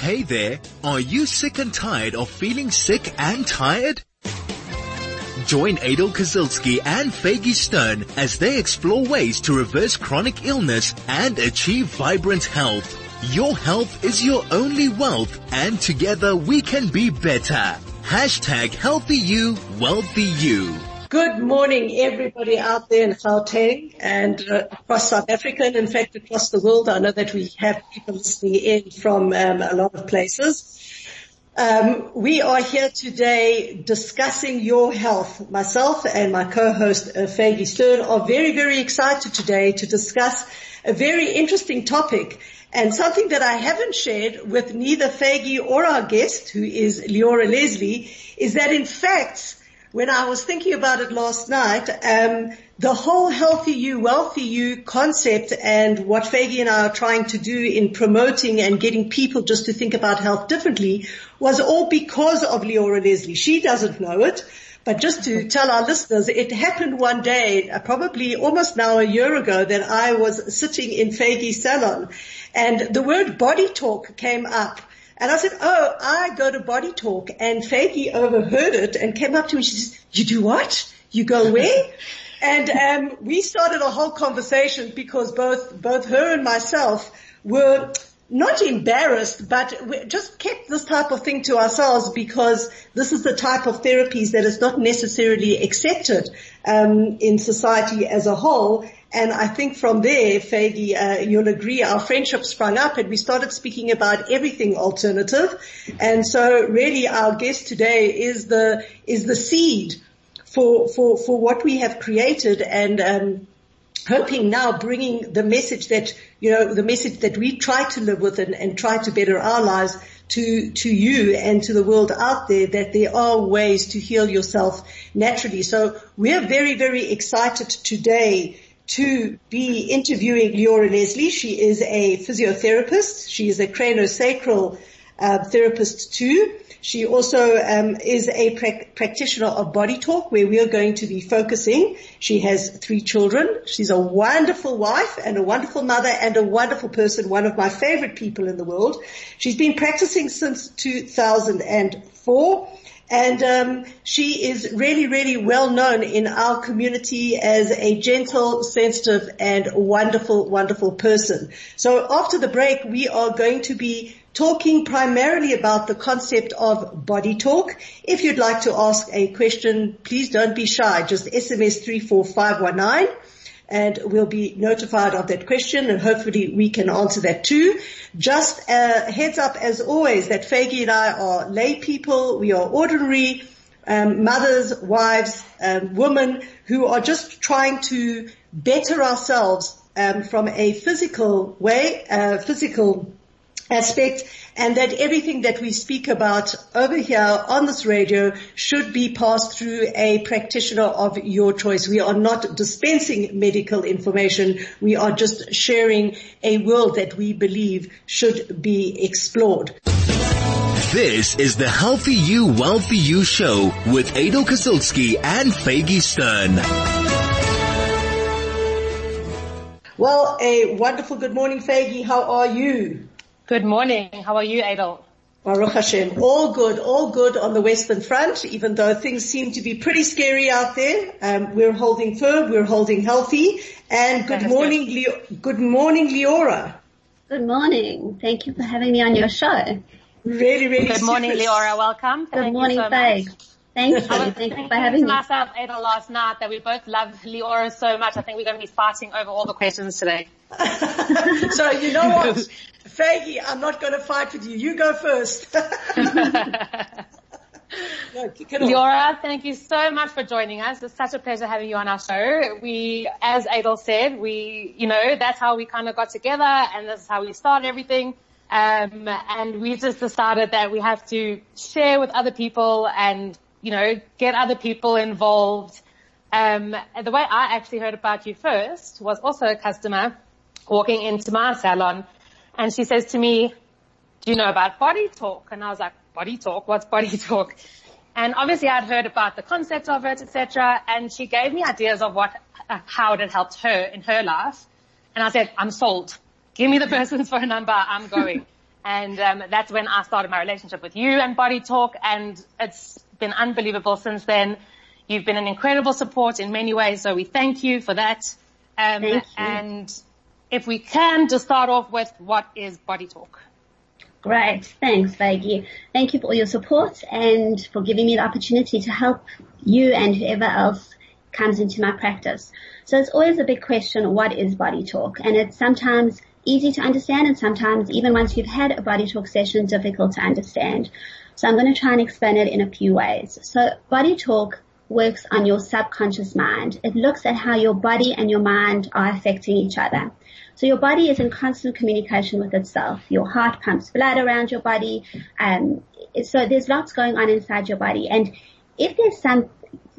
Hey there, are you sick and tired of feeling sick and tired? Join Aidel Kazilsky and Faygie Sztern as they explore ways to reverse chronic illness and achieve vibrant health. Your health is your only wealth and together we can be better. Hashtag healthy you, wealthy you. Good morning, everybody out there in Gauteng and uh, across South Africa, and in fact across the world. I know that we have people listening in from um, a lot of places. Um, we are here today discussing your health. Myself and my co-host uh, Faygie Sztern are very, very excited today to discuss a very interesting topic and something that I haven't shared with neither Faygie or our guest, who is Leora Leslie, is that in fact when I was thinking about it last night, um, the whole healthy you, wealthy you concept and what Faygie and I are trying to do in promoting and getting people just to think about health differently was all because of Leora Leslie. She doesn't know it. But just to tell our listeners, it happened one day, uh, probably almost now a year ago, that I was sitting in Faygie's salon and the word body talk came up and I said, oh, I go to Body Talk and Faygie overheard it and came up to me. She says, you do what? You go where? and um, we started a whole conversation because both both her and myself were not embarrassed, but we just kept this type of thing to ourselves because this is the type of therapies that is not necessarily accepted um, in society as a whole. And I think from there, Faygie, uh, you'll agree, our friendship sprung up and we started speaking about everything alternative. And so really our guest today is the, is the seed for, for, for what we have created and, um, hoping now bringing the message that, you know, the message that we try to live with and, and try to better our lives to, to you and to the world out there that there are ways to heal yourself naturally. So we're very, very excited today to be interviewing Leora Leslie. She is a physiotherapist. She is a craniosacral uh, therapist too. She also um, is a pra- practitioner of Body Talk, where we are going to be focusing. She has three children. She's a wonderful wife and a wonderful mother and a wonderful person. One of my favorite people in the world. She's been practicing since 2004. And um, she is really, really well known in our community as a gentle, sensitive, and wonderful, wonderful person. So after the break, we are going to be talking primarily about the concept of body talk. If you'd like to ask a question, please don't be shy. Just SMS 34519 and we'll be notified of that question and hopefully we can answer that too. Just a heads up as always that Faygie and I are lay people. We are ordinary um, mothers, wives, um, women who are just trying to better ourselves um, from a physical way, uh, physical aspect and that everything that we speak about over here on this radio should be passed through a practitioner of your choice. We are not dispensing medical information. We are just sharing a world that we believe should be explored. This is the Healthy You, Wealthy You show with Aidel Kazilsky and Faygie Sztern. Well, a wonderful good morning, Faygie. How are you? Good morning. How are you, Aidel? Baruch Hashem. All good, all good on the Western Front, even though things seem to be pretty scary out there. Um, we're holding firm, we're holding healthy. And good morning, good. Leo- good morning, Leora. Good morning. Thank you for having me on your show. Really, really Good morning, Leora. Welcome. Good Thank morning, so Faye. Thank you. Thank you for having me. myself, Aidel, last night that we both love Leora so much. I think we're going to be fighting over all the questions today. so you know what? Faygie, I'm not going to fight with you. You go first. no, Leora, thank you so much for joining us. It's such a pleasure having you on our show. We, as Aidel said, we, you know, that's how we kind of got together and this is how we started everything. Um, and we just decided that we have to share with other people and, you know, get other people involved. Um, the way I actually heard about you first was also a customer walking into my salon and she says to me, do you know about body talk? And I was like, body talk? What's body talk? And obviously I'd heard about the concept of it, etc. And she gave me ideas of what, uh, how it had helped her in her life. And I said, I'm sold. Give me the person's phone number. I'm going. And um, that's when I started my relationship with you and Body Talk, and it's been unbelievable since then. You've been an incredible support in many ways, so we thank you for that. Um, thank you. And if we can, just start off with what is Body Talk? Great. Thanks, Faygie. Thank you for all your support and for giving me the opportunity to help you and whoever else comes into my practice. So it's always a big question, what is body talk? And it's sometimes easy to understand and sometimes even once you've had a body talk session, difficult to understand. So I'm going to try and explain it in a few ways. So body talk works on your subconscious mind. It looks at how your body and your mind are affecting each other. So your body is in constant communication with itself. Your heart pumps blood around your body. Um, so there's lots going on inside your body. And if there's some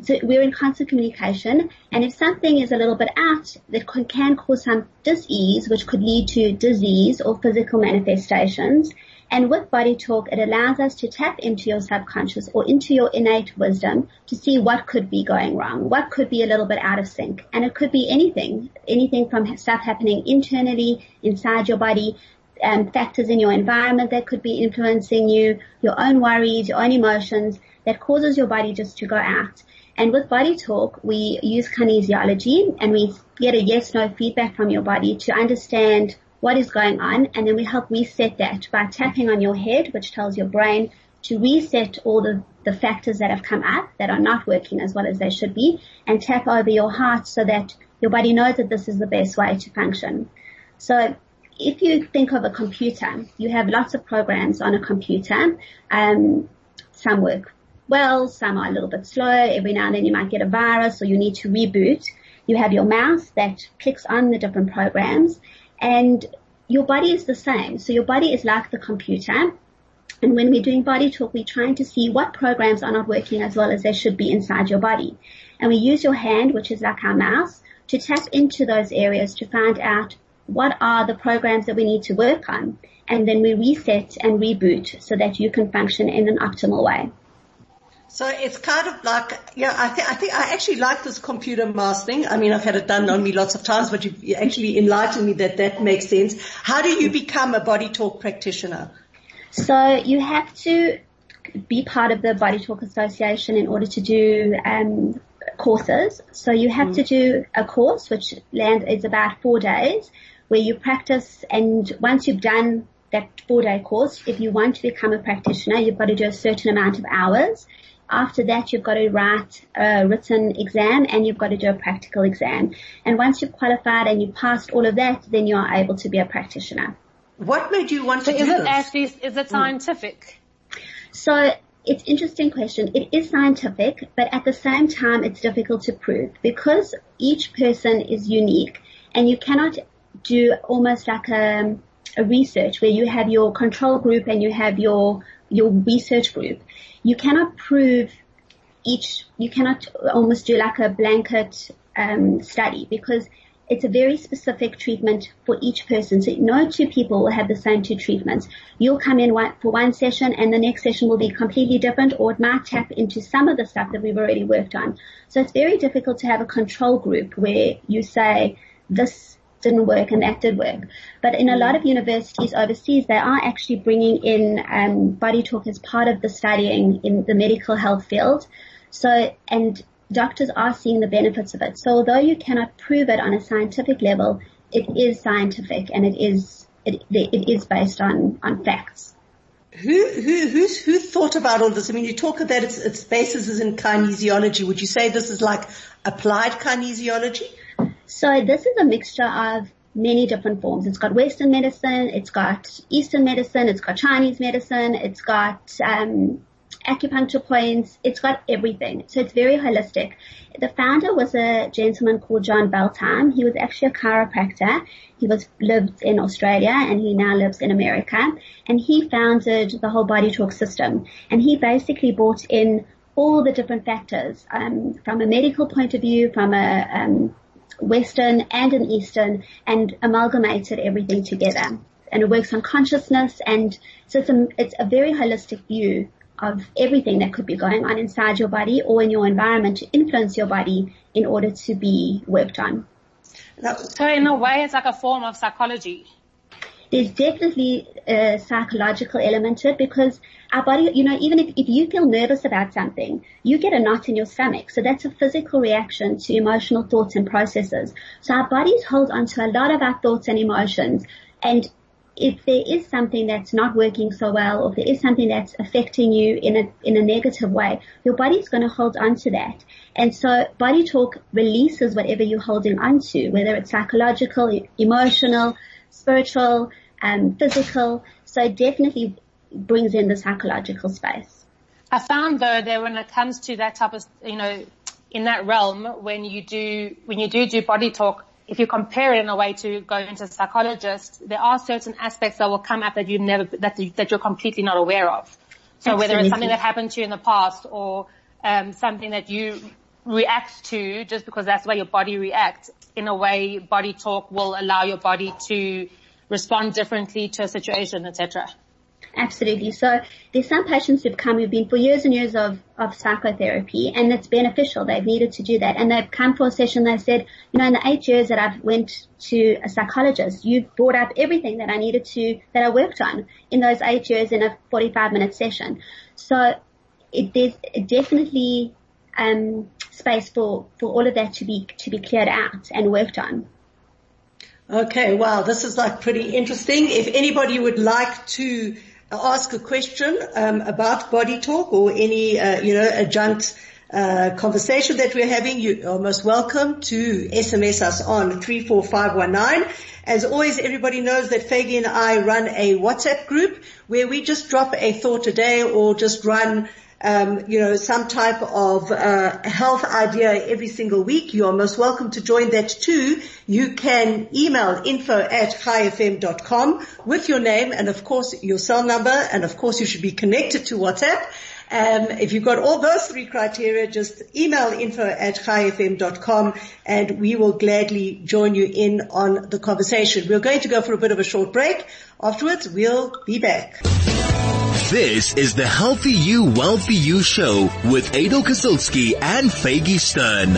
so we're in constant communication and if something is a little bit out that can cause some disease which could lead to disease or physical manifestations. And with body talk it allows us to tap into your subconscious or into your innate wisdom to see what could be going wrong what could be a little bit out of sync. And it could be anything anything from stuff happening internally inside your body um, factors in your environment that could be influencing you, your own worries, your own emotions that causes your body just to go out. And with body talk, we use kinesiology and we get a yes no feedback from your body to understand what is going on and then we help reset that by tapping on your head, which tells your brain to reset all the, the factors that have come up that are not working as well as they should be and tap over your heart so that your body knows that this is the best way to function. So if you think of a computer, you have lots of programs on a computer. Um, some work well, some are a little bit slow. Every now and then you might get a virus or you need to reboot. You have your mouse that clicks on the different programs and your body is the same. So your body is like the computer. And when we're doing body talk, we're trying to see what programs are not working as well as they should be inside your body. And we use your hand, which is like our mouse, to tap into those areas to find out what are the programs that we need to work on. And then we reset and reboot so that you can function in an optimal way. So it's kind of like, yeah, I think, I think I actually like this computer mouse thing. I mean, I've had it done on me lots of times, but you actually enlightened me that that makes sense. How do you become a body talk practitioner? So you have to be part of the Body Talk Association in order to do um, courses. So you have mm. to do a course which land is about four days where you practice and once you've done that four day course, if you want to become a practitioner, you've got to do a certain amount of hours after that, you've got to write a written exam and you've got to do a practical exam. And once you've qualified and you've passed all of that, then you are able to be a practitioner. What made you want so to is do it this? actually, is it mm. scientific? So it's interesting question. It is scientific, but at the same time, it's difficult to prove because each person is unique and you cannot do almost like a, a research where you have your control group and you have your your research group. You cannot prove each, you cannot almost do like a blanket um, study because it's a very specific treatment for each person. So no two people will have the same two treatments. You'll come in one, for one session and the next session will be completely different or it might tap into some of the stuff that we've already worked on. So it's very difficult to have a control group where you say this didn't work and that did work. But in a lot of universities overseas, they are actually bringing in um, body talk as part of the studying in the medical health field. So, and doctors are seeing the benefits of it. So although you cannot prove it on a scientific level, it is scientific and it is, it, it is based on, on facts. Who, who, who's, who thought about all this? I mean, you talk about its, its basis is in kinesiology. Would you say this is like applied kinesiology? So this is a mixture of many different forms. It's got Western medicine, it's got Eastern medicine, it's got Chinese medicine, it's got um, acupuncture points, it's got everything. So it's very holistic. The founder was a gentleman called John Veltheim. He was actually a chiropractor. He was lived in Australia and he now lives in America. And he founded the whole body talk system. And he basically brought in all the different factors um, from a medical point of view, from a um, Western and an Eastern and amalgamated everything together. And it works on consciousness and so it's a, it's a very holistic view of everything that could be going on inside your body or in your environment to influence your body in order to be worked on. So in a way, it's like a form of psychology. There's definitely a psychological element to it because our body, you know, even if, if you feel nervous about something, you get a knot in your stomach. So that's a physical reaction to emotional thoughts and processes. So our bodies hold on to a lot of our thoughts and emotions. And if there is something that's not working so well, or if there is something that's affecting you in a in a negative way, your body's going to hold on to that. And so, body talk releases whatever you're holding on to, whether it's psychological, emotional, spiritual, and physical. So, it definitely brings in the psychological space. I found though that when it comes to that type of, you know, in that realm, when you do when you do do body talk, if you compare it in a way to going to a psychologist, there are certain aspects that will come up that you never, that, you, that you're completely not aware of. So Absolutely. whether it's something that happened to you in the past or um, something that you react to just because that's the way your body reacts, in a way body talk will allow your body to respond differently to a situation, etc. Absolutely. So there's some patients who've come who've been for years and years of, of psychotherapy and it's beneficial. They've needed to do that. And they've come for a session. They said, you know, in the eight years that I've went to a psychologist, you've brought up everything that I needed to, that I worked on in those eight years in a 45 minute session. So it, there's definitely, um, space for, for all of that to be, to be cleared out and worked on. Okay, wow, this is like pretty interesting. If anybody would like to ask a question um, about body talk or any uh, you know adjunct uh, conversation that we're having, you are most welcome to SMS us on 34519. As always, everybody knows that Faygie and I run a WhatsApp group where we just drop a thought a day or just run um, you know, some type of uh, health idea every single week, you are most welcome to join that too. You can email info at chaifm.com with your name and of course your cell number and of course you should be connected to WhatsApp. Um, if you've got all those three criteria, just email info at chaifm.com and we will gladly join you in on the conversation. We're going to go for a bit of a short break. Afterwards, we'll be back. This is the Healthy You, Wealthy You show with Aidel Kazilsky and Faygie Sztern.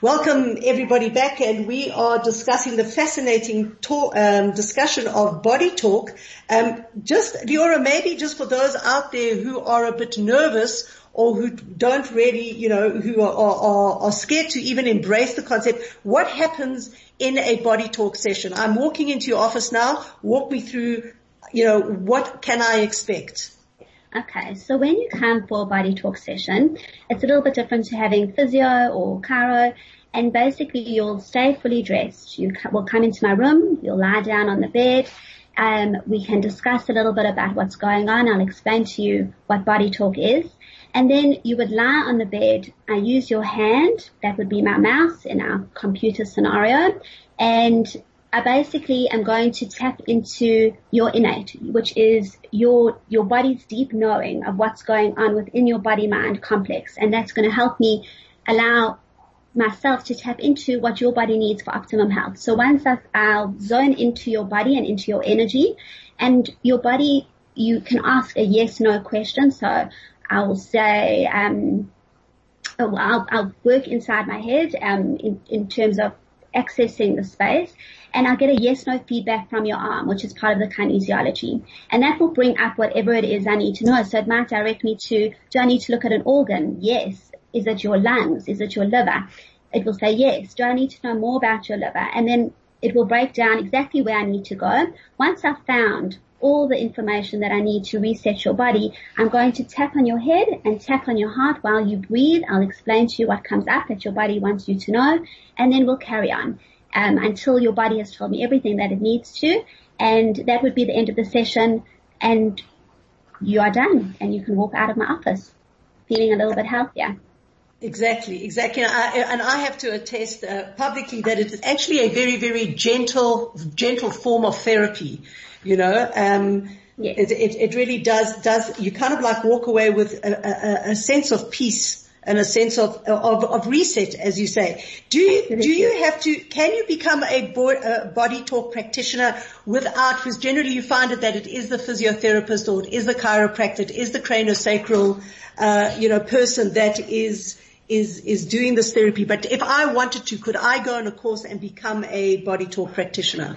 Welcome everybody back and we are discussing the fascinating talk, um, discussion of body talk. Um, just, Leora, maybe just for those out there who are a bit nervous or who don't really, you know, who are, are, are scared to even embrace the concept, what happens in a body talk session? I'm walking into your office now. Walk me through you know, what can I expect? Okay, so when you come for a body talk session, it's a little bit different to having physio or chiro, and basically you'll stay fully dressed. You will come into my room, you'll lie down on the bed, um, we can discuss a little bit about what's going on. I'll explain to you what body talk is. And then you would lie on the bed and use your hand, that would be my mouse in our computer scenario, and I basically am going to tap into your innate, which is your, your body's deep knowing of what's going on within your body mind complex. And that's going to help me allow myself to tap into what your body needs for optimum health. So once I'll zone into your body and into your energy and your body, you can ask a yes, no question. So I will say, um, oh, I'll, I'll work inside my head, um, in, in terms of accessing the space and I'll get a yes no feedback from your arm, which is part of the kinesiology. And that will bring up whatever it is I need to know. So it might direct me to, do I need to look at an organ? Yes. Is it your lungs? Is it your liver? It will say yes. Do I need to know more about your liver? And then it will break down exactly where I need to go. Once I've found all the information that I need to reset your body, I'm going to tap on your head and tap on your heart while you breathe. I'll explain to you what comes up that your body wants you to know, and then we'll carry on um, until your body has told me everything that it needs to, and that would be the end of the session, and you are done, and you can walk out of my office feeling a little bit healthier. Exactly, exactly. And I, have to attest uh, publicly that it is actually a very, very gentle, gentle form of therapy. You know, um, yes. it, it, it, really does, does, you kind of like walk away with a, a, a sense of peace and a sense of, of, of reset, as you say. Do you, do you have to, can you become a, bo- a body talk practitioner without, because generally you find it that it is the physiotherapist or it is the chiropractor, it is the craniosacral, uh, you know, person that is, is, is doing this therapy. But if I wanted to, could I go on a course and become a body talk practitioner?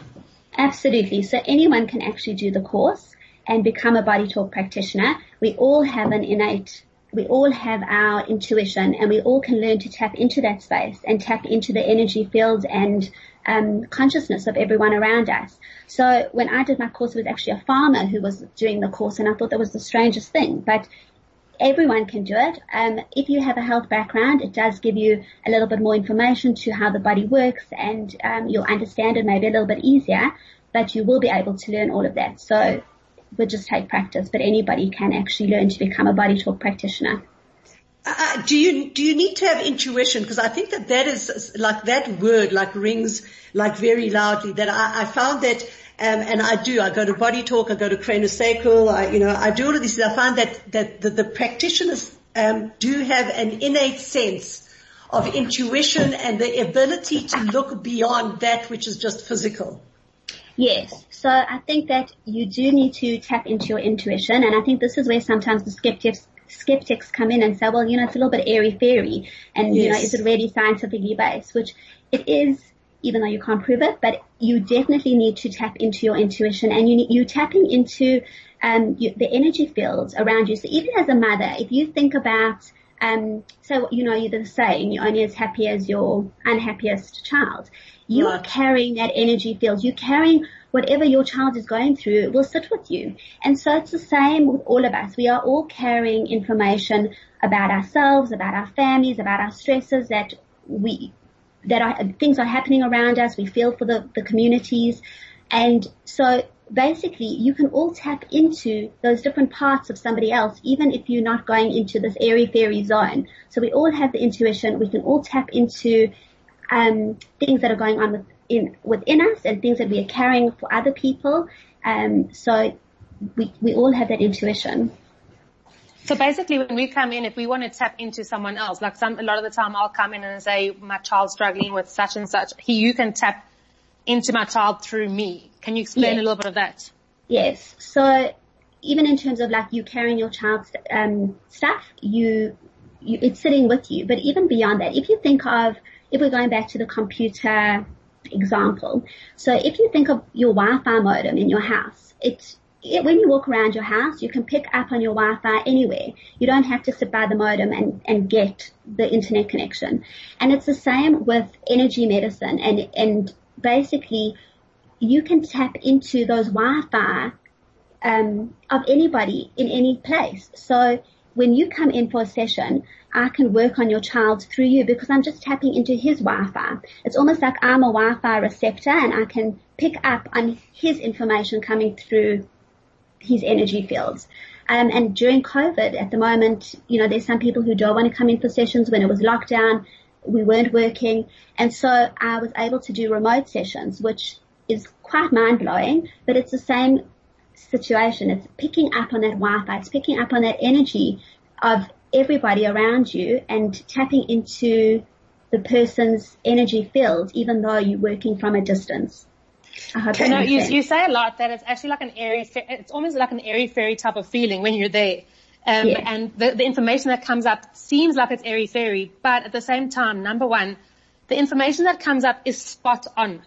Absolutely. So anyone can actually do the course and become a body talk practitioner. We all have an innate we all have our intuition and we all can learn to tap into that space and tap into the energy fields and um, consciousness of everyone around us. So when I did my course, it was actually a farmer who was doing the course and I thought that was the strangest thing, but everyone can do it. Um, if you have a health background, it does give you a little bit more information to how the body works and um, you'll understand it maybe a little bit easier, but you will be able to learn all of that. So would just take practice, but anybody can actually learn to become a body talk practitioner. Uh, uh, do you do you need to have intuition? Because I think that that is like that word like rings like very loudly. That I, I found that, um, and I do. I go to body talk. I go to craniosacral. I you know I do all of these. I find that that the, the practitioners um, do have an innate sense of intuition and the ability to look beyond that which is just physical. Yes. So I think that you do need to tap into your intuition and I think this is where sometimes the skeptics skeptics come in and say, well, you know, it's a little bit airy fairy and, yes. you know, is it really scientifically based? Which it is, even though you can't prove it, but you definitely need to tap into your intuition and you, you tapping into, um, you, the energy fields around you. So even as a mother, if you think about, um, so, you know, you're the saying, you're only as happy as your unhappiest child. You right. are carrying that energy field. You're carrying whatever your child is going through will sit with you. And so it's the same with all of us. We are all carrying information about ourselves, about our families, about our stresses that we, that are, things are happening around us. We feel for the, the communities. And so basically you can all tap into those different parts of somebody else, even if you're not going into this airy fairy zone. So we all have the intuition. We can all tap into um, things that are going on with, in, within us and things that we are carrying for other people. Um, so we, we all have that intuition. So basically when we come in, if we want to tap into someone else, like some, a lot of the time I'll come in and say, my child's struggling with such and such. He, you can tap into my child through me. Can you explain yes. a little bit of that? Yes. So even in terms of like you carrying your child's um, stuff, you, you, it's sitting with you. But even beyond that, if you think of, if we're going back to the computer example. So if you think of your Wi-Fi modem in your house, it's it, when you walk around your house, you can pick up on your Wi-Fi anywhere. You don't have to sit by the modem and, and get the internet connection. And it's the same with energy medicine and, and basically you can tap into those Wi-Fi, um, of anybody in any place. So when you come in for a session, I can work on your child through you because I'm just tapping into his Wi-Fi. It's almost like I'm a Wi-Fi receptor and I can pick up on his information coming through his energy fields. Um, and during COVID at the moment, you know, there's some people who don't want to come in for sessions when it was lockdown. We weren't working. And so I was able to do remote sessions, which is quite mind blowing, but it's the same situation. It's picking up on that Wi-Fi. It's picking up on that energy of everybody around you and tapping into the person's energy field, even though you're working from a distance. I hope you, know, you, you, say a lot that it's actually like an airy, it's almost like an airy fairy type of feeling when you're there. Um, yeah. and the, the information that comes up seems like it's airy fairy, but at the same time, number one, the information that comes up is spot on.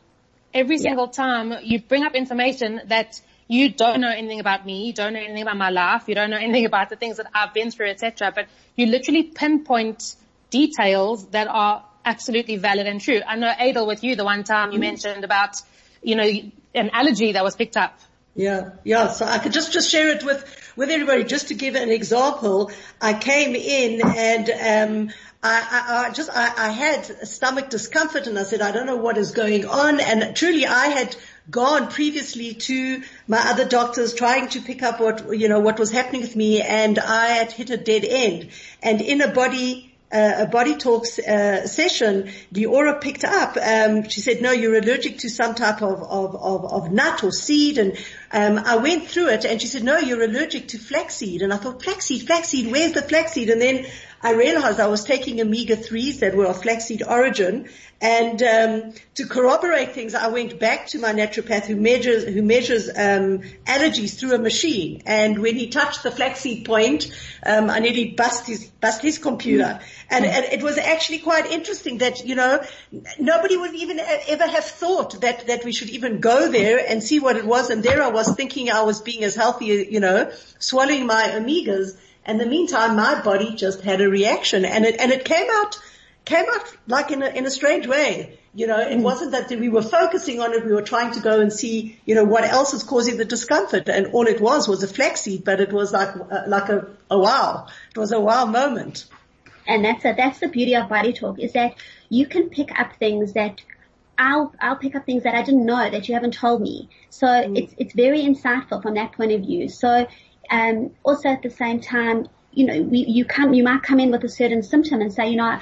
Every single yeah. time you bring up information that you don't know anything about me, you don't know anything about my life, you don't know anything about the things that I've been through, etc. But you literally pinpoint details that are absolutely valid and true. I know Aidel with you the one time you mm-hmm. mentioned about, you know, an allergy that was picked up. Yeah, yeah. So I could just, just share it with, with everybody. Just to give an example, I came in and, um, I, I, I just, I, I had stomach discomfort and I said, I don't know what is going on. And truly I had gone previously to my other doctors trying to pick up what, you know, what was happening with me and I had hit a dead end. And in a body, a body talks uh, session, Leora picked up. Um, she said, "No, you're allergic to some type of of, of, of nut or seed." And um, I went through it, and she said, "No, you're allergic to flaxseed." And I thought, "Flaxseed, flaxseed, where's the flaxseed?" And then I realized I was taking omega-3s that were of flaxseed origin and um, to corroborate things, I went back to my naturopath who measures who measures um, allergies through a machine. And when he touched the flaxseed point, um, I nearly bust his bust his computer. And, and it was actually quite interesting that you know nobody would even ever have thought that that we should even go there and see what it was. And there I was thinking I was being as healthy, you know, swallowing my omegas. And in the meantime, my body just had a reaction, and it and it came out came out like in a, in a strange way. You know, it mm. wasn't that we were focusing on it. We were trying to go and see, you know, what else is causing the discomfort. And all it was was a flaxseed, but it was like, uh, like a, a wow. It was a wow moment. And that's a, that's the beauty of body talk is that you can pick up things that I'll, I'll pick up things that I didn't know that you haven't told me. So mm. it's, it's very insightful from that point of view. So, um, also at the same time, you know, we, you come, you might come in with a certain symptom and say, you know,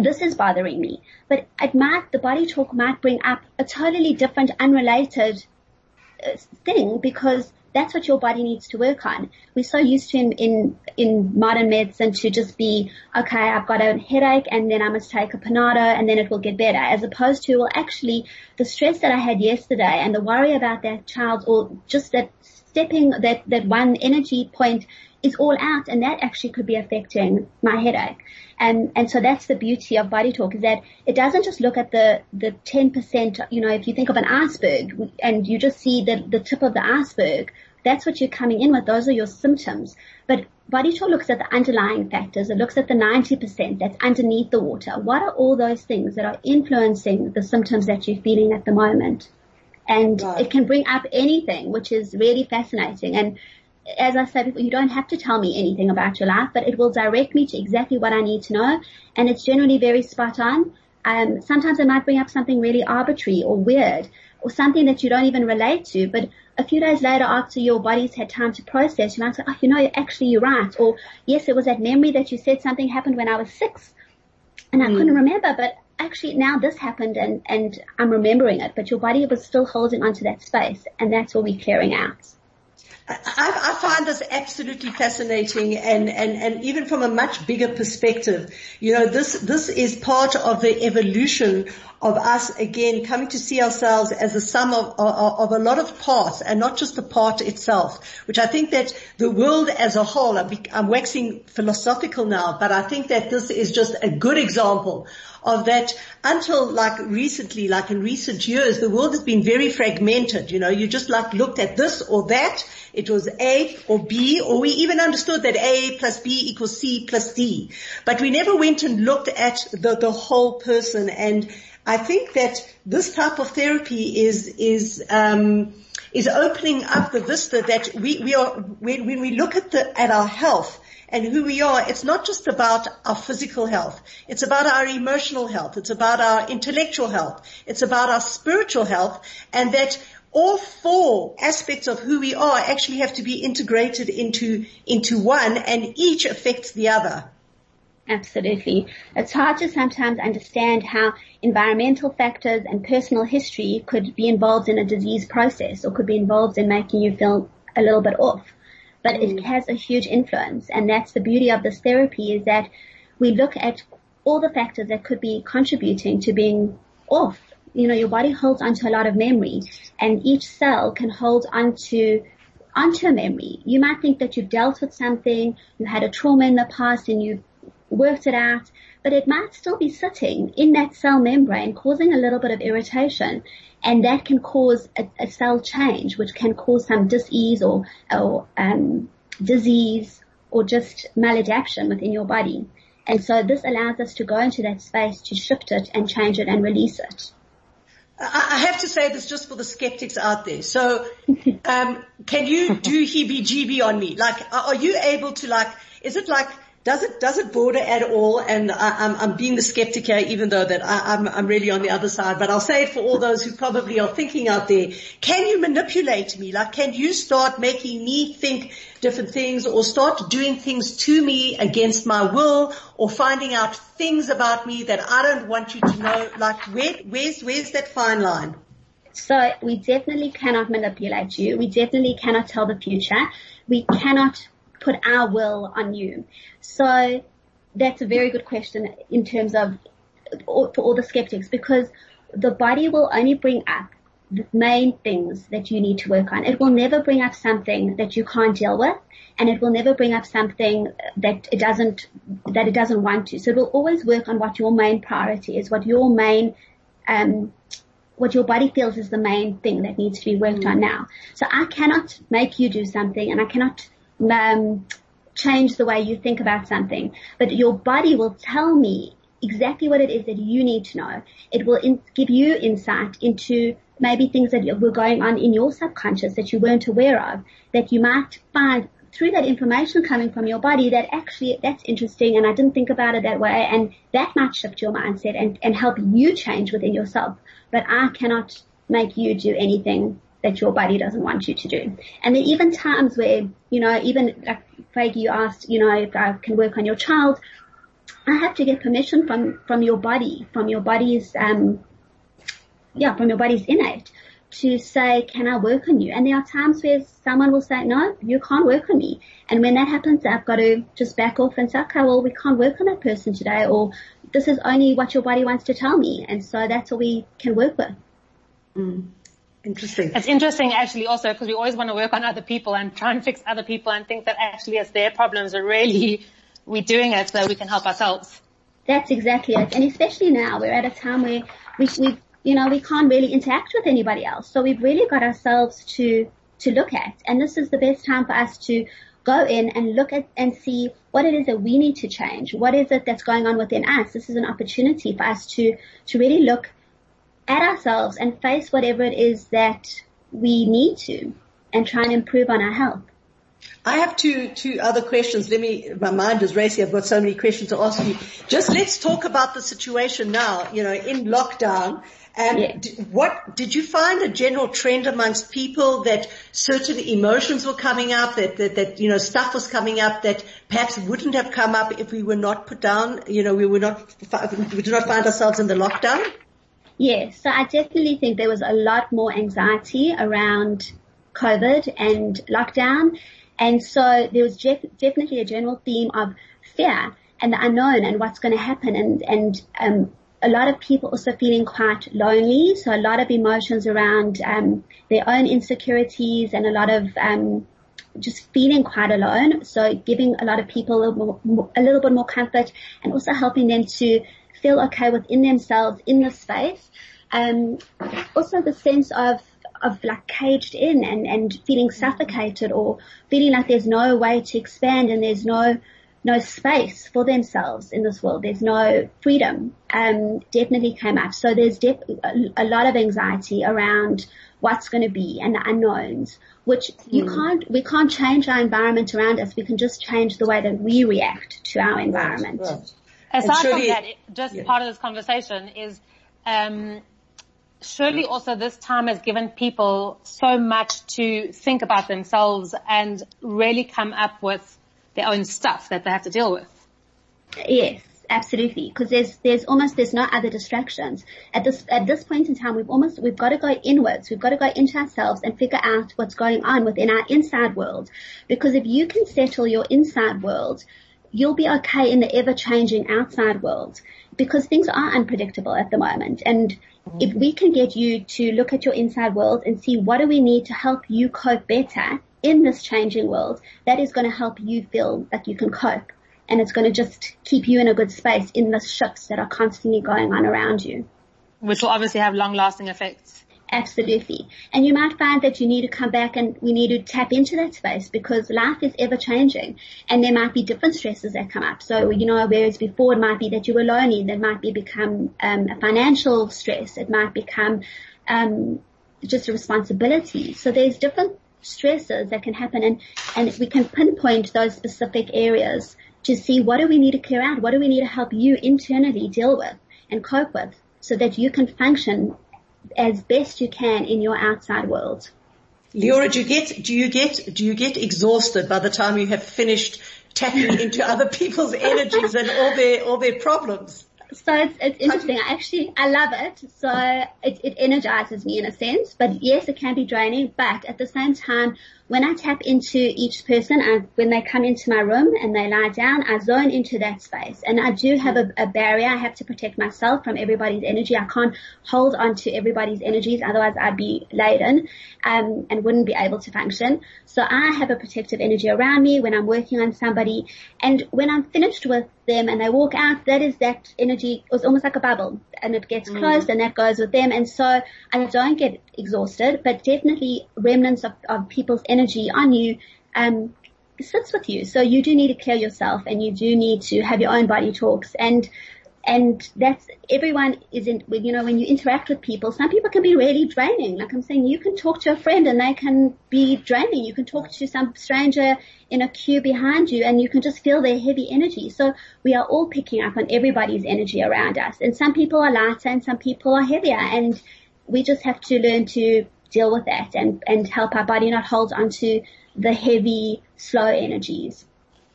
this is bothering me. But it might, the body talk might bring up a totally different, unrelated uh, thing because that's what your body needs to work on. We're so used to in, in, in modern medicine to just be, okay, I've got a headache and then I must take a Panado and then it will get better as opposed to, well actually the stress that I had yesterday and the worry about that child or just that stepping that, that one energy point is all out and that actually could be affecting my headache. And, and so that's the beauty of body talk is that it doesn't just look at the, the 10%, you know, if you think of an iceberg and you just see the, the tip of the iceberg, that's what you're coming in with. Those are your symptoms. But body talk looks at the underlying factors. It looks at the 90% that's underneath the water. What are all those things that are influencing the symptoms that you're feeling at the moment? And right. it can bring up anything, which is really fascinating. And as I said, you don't have to tell me anything about your life, but it will direct me to exactly what I need to know. And it's generally very spot on. Um, sometimes it might bring up something really arbitrary or weird or something that you don't even relate to, but a few days later after your body's had time to process, you might say, oh, you know, actually you're right. Or yes, it was that memory that you said something happened when I was six and I mm. couldn't remember, but actually now this happened and, and I'm remembering it, but your body was still holding onto that space and that's what we're clearing out. I, I, find this absolutely fascinating and, and, and even from a much bigger perspective, you know, this, this is part of the evolution of us again coming to see ourselves as a sum of, of, of, a lot of parts and not just the part itself, which I think that the world as a whole, I'm, I'm waxing philosophical now, but I think that this is just a good example of that until like recently, like in recent years, the world has been very fragmented. You know, you just like looked at this or that. It was A or B, or we even understood that A plus B equals C plus D. But we never went and looked at the, the whole person. And I think that this type of therapy is, is, um, is opening up the vista that we, we are, when, when we look at the, at our health, and who we are, it's not just about our physical health. It's about our emotional health. It's about our intellectual health. It's about our spiritual health and that all four aspects of who we are actually have to be integrated into, into one and each affects the other. Absolutely. It's hard to sometimes understand how environmental factors and personal history could be involved in a disease process or could be involved in making you feel a little bit off but mm. it has a huge influence. And that's the beauty of this therapy is that we look at all the factors that could be contributing to being off. You know, your body holds onto a lot of memory and each cell can hold onto onto a memory. You might think that you've dealt with something, you had a trauma in the past and you've worked it out, but it might still be sitting in that cell membrane causing a little bit of irritation and that can cause a, a cell change, which can cause some disease or, or um, disease or just maladaption within your body. And so this allows us to go into that space to shift it and change it and release it. I have to say this just for the skeptics out there. So, um, can you do heebie-jeebie on me? Like, are you able to like, is it like does it, does it border at all? And I, am I'm, I'm being the skeptic here, even though that I, I'm, I'm really on the other side, but I'll say it for all those who probably are thinking out there. Can you manipulate me? Like, can you start making me think different things or start doing things to me against my will or finding out things about me that I don't want you to know? Like, where, where's, where's that fine line? So we definitely cannot manipulate you. We definitely cannot tell the future. We cannot put our will on you. So that's a very good question in terms of for all the skeptics because the body will only bring up the main things that you need to work on. It will never bring up something that you can't deal with and it will never bring up something that it doesn't, that it doesn't want to. So it will always work on what your main priority is, what your main, um, what your body feels is the main thing that needs to be worked mm. on now. So I cannot make you do something and I cannot, um, change the way you think about something, but your body will tell me exactly what it is that you need to know. It will in, give you insight into maybe things that were going on in your subconscious that you weren't aware of, that you might find through that information coming from your body that actually that's interesting and I didn't think about it that way and that might shift your mindset and, and help you change within yourself. But I cannot make you do anything that your body doesn't want you to do. And there are even times where, you know, even like Craig, you asked, you know, if I can work on your child, I have to get permission from, from your body, from your body's, um, yeah, from your body's innate to say, can I work on you? And there are times where someone will say, no, you can't work on me. And when that happens, I've got to just back off and say, okay, well, we can't work on that person today or this is only what your body wants to tell me. And so that's all we can work with. Mm. Interesting. It's interesting actually also because we always want to work on other people and try and fix other people and think that actually it's their problems, but really we're doing it so we can help ourselves. That's exactly it. And especially now we're at a time where we, we you know, we can't really interact with anybody else. So we've really got ourselves to, to look at. And this is the best time for us to go in and look at and see what it is that we need to change. What is it that's going on within us? This is an opportunity for us to, to really look at ourselves and face whatever it is that we need to and try and improve on our health. I have two, two other questions. Let me, my mind is racing. I've got so many questions to ask you. Just let's talk about the situation now, you know, in lockdown and yeah. d- what did you find a general trend amongst people that certain emotions were coming up, that, that, that, you know, stuff was coming up that perhaps wouldn't have come up if we were not put down, you know, we were not, we did not find ourselves in the lockdown? Yes. So I definitely think there was a lot more anxiety around COVID and lockdown. And so there was def- definitely a general theme of fear and the unknown and what's going to happen and, and, um, a lot of people also feeling quite lonely. So a lot of emotions around um, their own insecurities and a lot of um, just feeling quite alone. So giving a lot of people a more, a little bit more comfort and also helping them to feel okay within themselves in the space. Um, also the sense of of like caged in and, and feeling suffocated or feeling like there's no way to expand and there's no no space for themselves in this world. There's no freedom. Um, definitely came up. So there's def- a, lot of anxiety around what's going to be and the unknowns, which mm. you hmm. can't, we can't change our environment around us. We can just change the way that we react to our environment. Right, right. Aside surely, from that, just yeah. part of this conversation is, um, surely also this time has given people so much to think about themselves and really come up with their own stuff that they have to deal with. Yes, absolutely. Because there's there's almost there's no other distractions at this at this point in time. We've almost we've got to go inwards. We've got to go into ourselves and figure out what's going on within our inside world. Because if you can settle your inside world, you'll be okay in the ever changing outside world. Because things are unpredictable at the moment, and mm-hmm. if we can get you to look at your inside world and see what do we need to help you cope better in this changing world, that is going to help you feel that you can cope. And it's going to just keep you in a good space in the shifts that are constantly going on around you. Which will obviously have long lasting effects. Absolutely. And you might find that you need to come back and we need to tap into that space because life is ever changing and there might be different stresses that come up. So, you know, whereas before it might be that you were lonely, that might be become um, a financial stress. It might become um, just a responsibility. So there's different stresses that can happen and, and we can pinpoint those specific areas to see what do we need to clear out? What do we need to help you internally deal with and cope with so that you can function as best you can in your outside world. Leora, do you get, do you get, do you get exhausted by the time you have finished tapping into other people's energies and all their, all their problems? So it's, it's interesting. I actually, I love it. So it, it energizes me in a sense, but yes, it can be draining, but at the same time, when I tap into each person, I, when they come into my room and they lie down, I zone into that space. And I do have a, a, barrier. I have to protect myself from everybody's energy. I can't hold on to everybody's energies, otherwise I'd be laden um, and wouldn't be able to function. So I have a protective energy around me when I'm working on somebody. And when I'm finished with them and they walk out, that is that energy. It's almost like a bubble and it gets mm. closed and that goes with them. And so I don't get exhausted, but definitely remnants of, of people's energy on you, um, sits with you. So you do need to clear yourself and you do need to have your own body talks. And and that's everyone isn't you know when you interact with people some people can be really draining. Like i'm saying you can talk to a friend and they can be draining. You can talk to some stranger in a queue behind you and you can just feel their heavy energy. So we are all picking up on everybody's energy around us. And some people are lighter and some people are heavier. And we just have to learn to deal with that and, and help our body not hold onto the heavy, slow energies.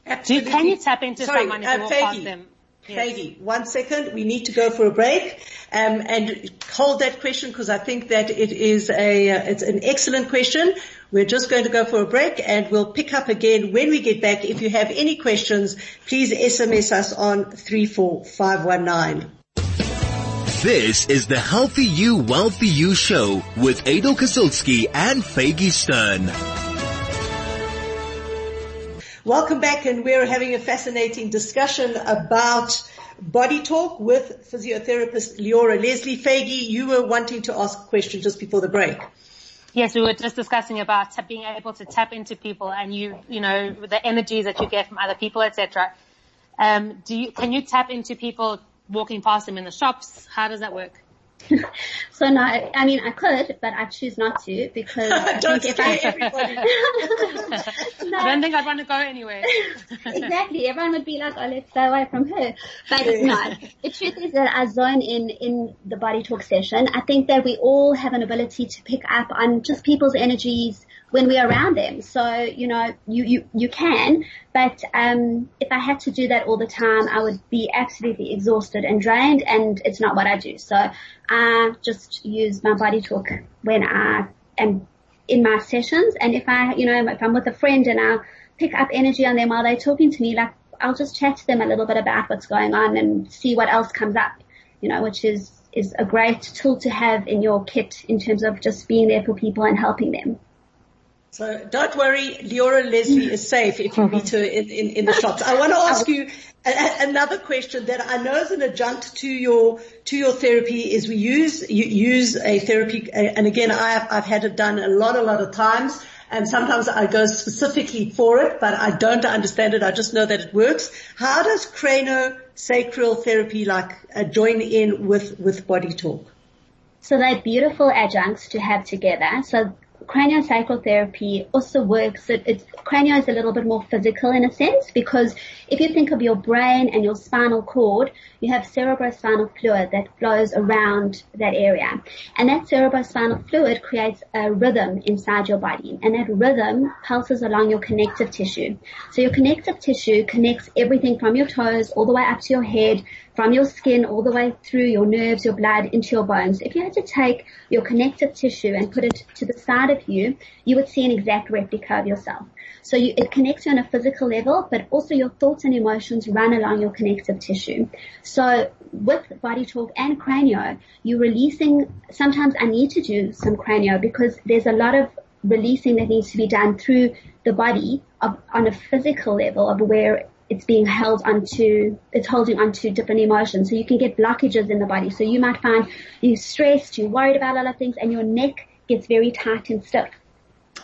Absolutely. Can you tap into Sorry, someone if uh, them? Peggy, one second. We need to go for a break um, and hold that question because I think that it is a uh, it's an excellent question. We're just going to go for a break and we'll pick up again when we get back. If you have any questions, please SMS us on 34519. This is the Healthy You, Wealthy You show with Aidel Kazilsky and Faygie Sztern. Welcome back and we're having a fascinating discussion about body talk with physiotherapist Leora Leslie Faygie. You were wanting to ask a question just before the break. Yes, we were just discussing about being able to tap into people and you, you know, the energies that you get from other people, etc. Um, do you, can you tap into people walking past them in the shops? How does that work? so no, I mean I could, but I choose not to because I don't think if I, everybody. no. I don't think I'd want to go anywhere. exactly, everyone would be like, "Oh, let's stay away from her." But no, the truth is that I zone in in the body talk session. I think that we all have an ability to pick up on just people's energies when we're around them. So, you know, you, you, you can, but, um, if I had to do that all the time, I would be absolutely exhausted and drained and it's not what I do. So I just use my body talk when I am in my sessions. And if I, you know, if I'm with a friend and I pick up energy on them while they're talking to me, like I'll just chat to them a little bit about what's going on and see what else comes up, you know, which is, is a great tool to have in your kit in terms of just being there for people and helping them. So don't worry, Leora Leslie is safe if you meet her in, in, in the shops. I want to ask you a, another question that I know is an adjunct to your to your therapy. Is we use you use a therapy, and again, I've I've had it done a lot a lot of times, and sometimes I go specifically for it, but I don't understand it. I just know that it works. How does craniosacral therapy like uh, join in with with body talk? So they're beautiful adjuncts to have together. So craniosacral therapy also works, it, it's, cranial is a little bit more physical in a sense because if you think of your brain and your spinal cord, you have cerebrospinal fluid that flows around that area. And that cerebrospinal fluid creates a rhythm inside your body and that rhythm pulses along your connective tissue. So your connective tissue connects everything from your toes all the way up to your head from your skin all the way through your nerves, your blood, into your bones. If you had to take your connective tissue and put it to the side of you, you would see an exact replica of yourself. So you, it connects you on a physical level, but also your thoughts and emotions run along your connective tissue. So with body talk and cranio, you're releasing, sometimes I need to do some cranio because there's a lot of releasing that needs to be done through the body of, on a physical level of where it's being held onto, it's holding onto different emotions. So you can get blockages in the body. So you might find you're stressed, you're worried about a lot of things and your neck gets very tight and stiff.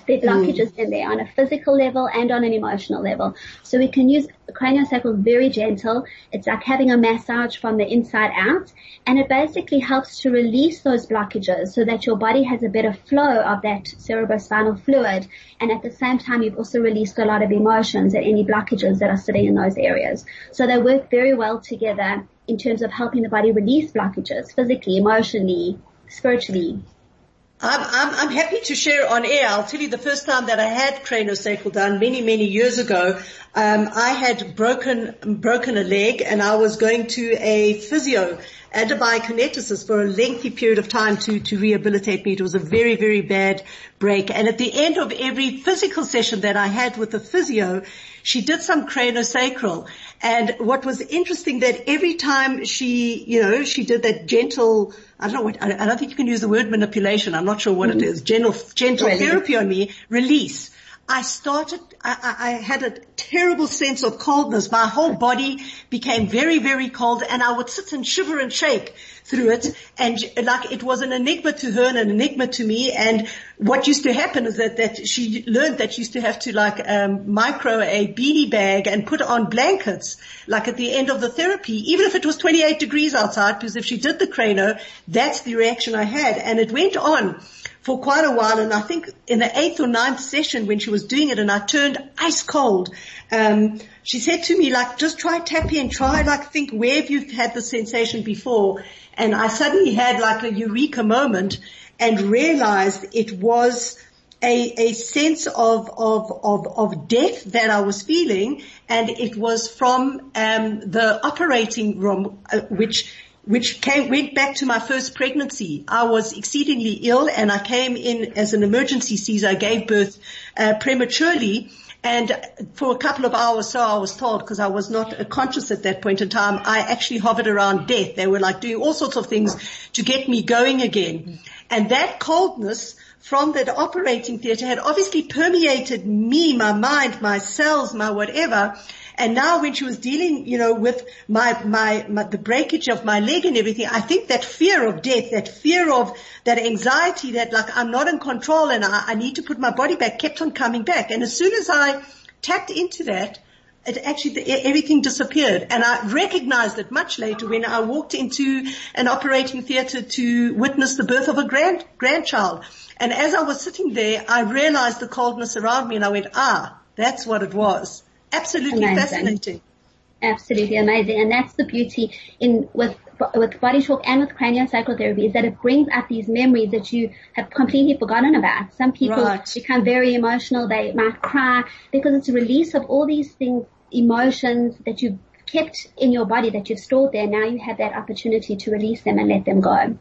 There are blockages mm. in there on a physical level and on an emotional level. So we can use craniosacral very gentle. It's like having a massage from the inside out and it basically helps to release those blockages so that your body has a better flow of that cerebrospinal fluid and at the same time you've also released a lot of emotions and any blockages that are sitting in those areas. So they work very well together in terms of helping the body release blockages physically, emotionally, spiritually, I'm, I'm, I'm happy to share on air. I'll tell you the first time that I had craniosacral done many, many years ago, um, I had broken, broken a leg and I was going to a physio and a biokineticist for a lengthy period of time to, to rehabilitate me. It was a very, very bad break. And at the end of every physical session that I had with the physio, she did some craniosacral. And what was interesting that every time she, you know, she did that gentle, I don't know what, I don't think you can use the word manipulation. I'm not sure what mm-hmm. it is. Gentle, gentle really? therapy on me, release. I started, I, I, had a terrible sense of coldness. My whole body became very, very cold and I would sit and shiver and shake through it. And like it was an enigma to her and an enigma to me. And what used to happen is that, that she learned that she used to have to like, um, micro a beanie bag and put on blankets, like at the end of the therapy, even if it was 28 degrees outside, because if she did the cranio, that's the reaction I had. And it went on for quite a while. And I think in the eighth or ninth session when she was doing it and I turned ice cold, um, she said to me like, just try tapping and try like think where have you had the sensation before? And I suddenly had like a eureka moment and realized it was a, a sense of, of, of, of death that I was feeling and it was from um, the operating room, uh, which which came, went back to my first pregnancy. I was exceedingly ill and I came in as an emergency Caesar. I gave birth uh, prematurely and for a couple of hours, so I was told, because I was not conscious at that point in time, I actually hovered around death. They were like doing all sorts of things to get me going again. And that coldness from that operating theatre had obviously permeated me, my mind, my cells, my whatever. And now when she was dealing, you know, with my, my, my, the breakage of my leg and everything, I think that fear of death, that fear of that anxiety that like I'm not in control and I, I need to put my body back kept on coming back. And as soon as I tapped into that, it actually everything disappeared. And I recognized it much later when I walked into an operating theater to witness the birth of a grand grandchild. And as I was sitting there I realized the coldness around me and I went ah that's what it was Absolutely amazing. fascinating. Absolutely amazing. And that's the beauty in with with body talk and with craniosacral therapy is that it brings up these memories that you have completely forgotten about. Some people right. become very emotional, they might cry because it's a release of all these things, emotions that you've kept in your body that you've stored there. Now you have that opportunity to release them and let them go.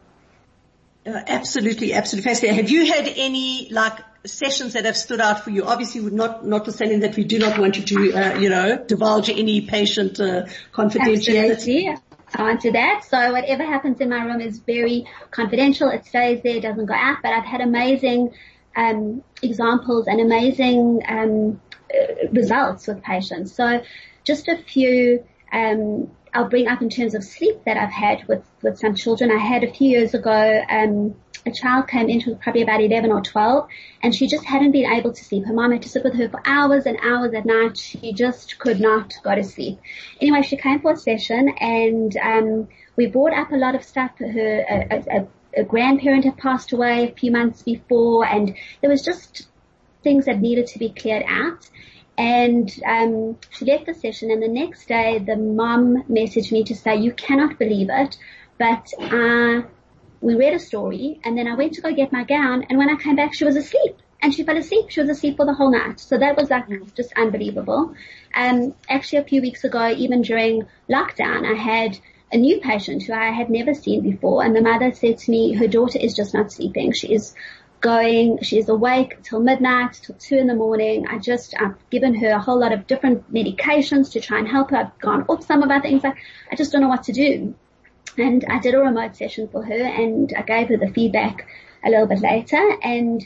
Uh, absolutely, absolutely fascinating. Have you had any like sessions that have stood out for you? Obviously, not notwithstanding that we do not want you to, uh, you know, divulge any patient uh, confidentiality. I answer that. So whatever happens in my room is very confidential. It stays there, doesn't go out. But I've had amazing um, examples and amazing um, uh, results with patients. So just a few um, I'll bring up in terms of sleep that I've had with with some children. I had a few years ago. Um, a child came in, she was probably about 11 or 12, and she just hadn't been able to sleep. Her mom had to sit with her for hours and hours at night. She just could not go to sleep. Anyway, she came for a session, and um, we brought up a lot of stuff. Her a, a, a grandparent had passed away a few months before, and there was just things that needed to be cleared out. And um, she left the session, and the next day, the mum messaged me to say, "You cannot believe it, but uh, we read a story and then I went to go get my gown and when I came back she was asleep and she fell asleep. She was asleep for the whole night. So that was like just unbelievable. Um, actually a few weeks ago, even during lockdown, I had a new patient who I had never seen before and the mother said to me, her daughter is just not sleeping. She is going, She's awake till midnight, till two in the morning. I just, I've given her a whole lot of different medications to try and help her. I've gone off some of her things. Like, I just don't know what to do. And I did a remote session for her and I gave her the feedback a little bit later and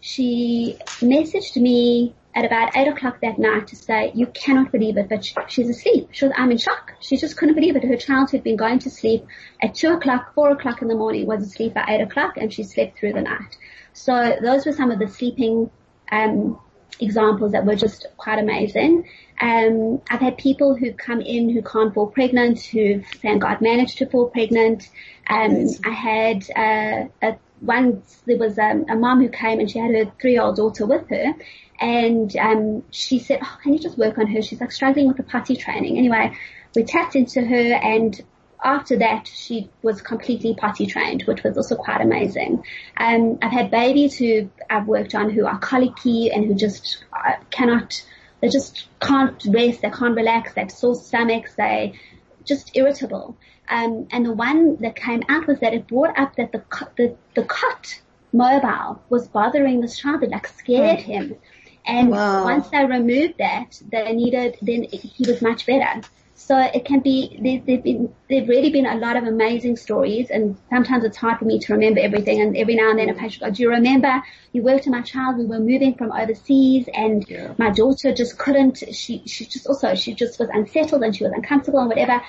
she messaged me at about eight o'clock that night to say, you cannot believe it, but she's asleep. She was, I'm in shock. She just couldn't believe it. Her child who'd been going to sleep at two o'clock, four o'clock in the morning, was asleep at eight o'clock and she slept through the night. So those were some of the sleeping, um, examples that were just quite amazing. Um, I've had people who come in who can't fall pregnant, who thank God managed to fall pregnant. Um, I had uh, a, once there was um, a mom who came and she had her three-year-old daughter with her, and um, she said, "Oh, can you just work on her? She's like struggling with the potty training." Anyway, we tapped into her and after that, she was completely potty trained, which was also quite amazing. Um, I've had babies who I've worked on who are colicky and who just uh, cannot, they just can't rest, they can't relax, they have sore stomachs, they just irritable. Um, and the one that came out was that it brought up that the the, the cot mobile was bothering this child. It like scared hmm. him. And wow. once they removed that, they needed, then he was much better. So it can be, there, there've been, there've really been a lot of amazing stories and sometimes it's hard for me to remember everything and every now and then a patient goes, do you remember you worked on my child? We were moving from overseas and yeah. my daughter just couldn't, she, she just also, she just was unsettled and she was uncomfortable and whatever.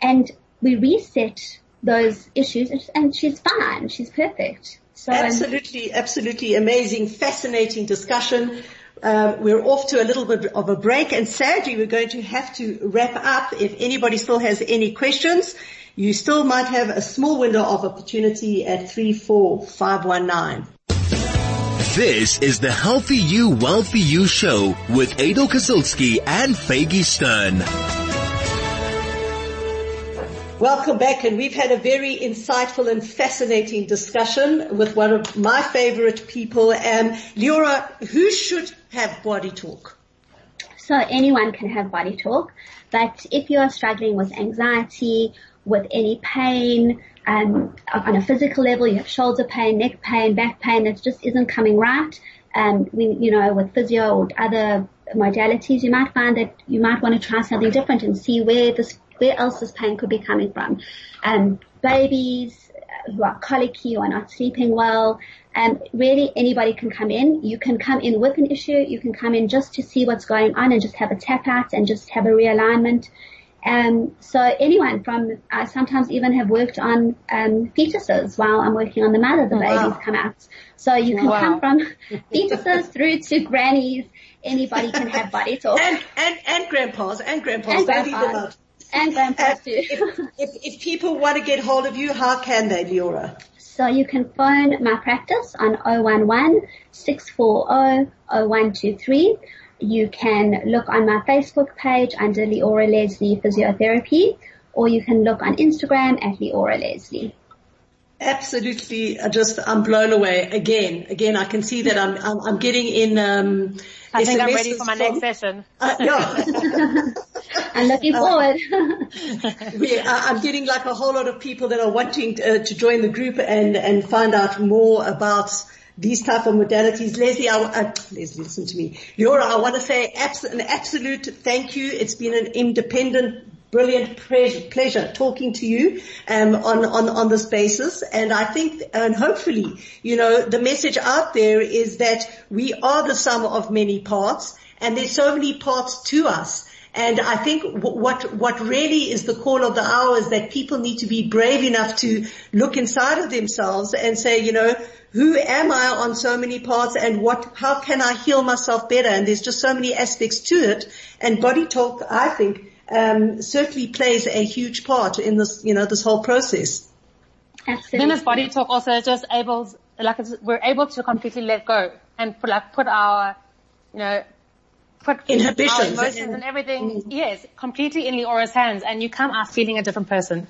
And we reset those issues and she's fine. She's perfect. So um, absolutely, absolutely amazing, fascinating discussion. Um, we're off to a little bit of a break and sadly we're going to have to wrap up. If anybody still has any questions, you still might have a small window of opportunity at 34519. This is the Healthy You, Wealthy You show with Aidel Kazilsky and Faygie Sztern. Welcome back and we've had a very insightful and fascinating discussion with one of my favorite people. Um, Leora, who should have body talk? So anyone can have body talk, but if you are struggling with anxiety, with any pain, um, on a physical level, you have shoulder pain, neck pain, back pain that just isn't coming right, um, we, you know, with physio or other modalities, you might find that you might want to try something different and see where this where else this pain could be coming from. Um, babies who are colicky or not sleeping well, um, really anybody can come in. You can come in with an issue. You can come in just to see what's going on and just have a tap out and just have a realignment. Um, so anyone from, I sometimes even have worked on um, fetuses while I'm working on the mother, the babies wow. come out. So you can wow. come from fetuses through to grannies. Anybody can have body talk. And, and, and grandpas, and grandpas. And grandpas and grandpas too. if, if, if people want to get hold of you, how can they, Leora? So you can phone my practice on 011 640 0123. You can look on my Facebook page under Leora Leslie Physiotherapy, or you can look on Instagram at Leora Leslie. Absolutely, just I'm blown away again. Again, I can see that I'm I'm, I'm getting in. Um, I think I'm ready for my from, next session. Uh, yeah. I'm looking forward. uh, I'm getting like a whole lot of people that are wanting to, uh, to join the group and and find out more about these type of modalities. Leslie, I, uh, Leslie, listen to me. Leora, I want to say abs- an absolute thank you. It's been an independent brilliant pleasure talking to you um, on, on, on this basis. And I think, and hopefully, you know, the message out there is that we are the sum of many parts and there's so many parts to us. And I think what, what really is the call of the hour is that people need to be brave enough to look inside of themselves and say, you know, who am I on so many parts and what, how can I heal myself better? And there's just so many aspects to it. And body talk, I think, um, certainly plays a huge part in this, you know, this whole process. Absolutely. Then as body talk also just able, like we're able to completely let go and put like put our, you know, put inhibitions, emotions and everything, mm yes, completely in Leora's hands, and you come out feeling a different person.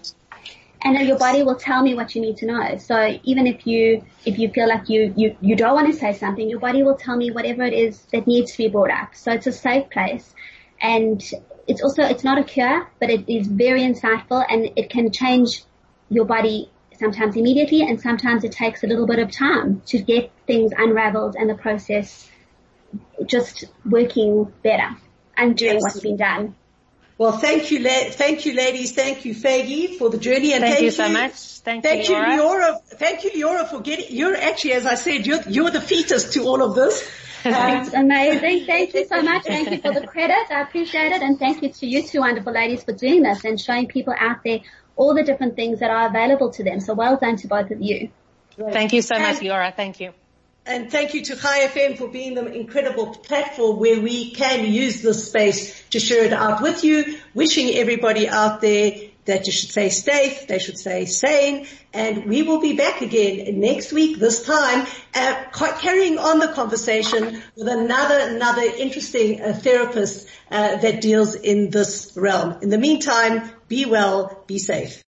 And then your body will tell me what you need to know. So even if you if you feel like you you you don't want to say something, your body will tell me whatever it is that needs to be brought up. So it's a safe place, and it's also, it's not a cure, but it is very insightful and it can change your body sometimes immediately and sometimes it takes a little bit of time to get things unraveled and the process just working better and doing what's been done. Well, thank you, la- thank you, ladies. Thank you, Faygie, for the journey, and thank, thank you so much. Thank, thank you, Leora. Leora. Thank you, Leora, for getting. You're actually, as I said, you're you're the fetus to all of this. That's amazing. Thank you so much. Thank you for the credit. I appreciate it. And thank you to you two wonderful ladies for doing this and showing people out there all the different things that are available to them. So well done to both of you. Thank you so much, Leora. Thank you. And thank you to Chai FM for being the incredible platform where we can use this space to share it out with you. Wishing everybody out there that you should stay safe, they should stay sane, and we will be back again next week, this time, uh, carrying on the conversation with another, another interesting uh, therapist uh, that deals in this realm. In the meantime, be well, be safe.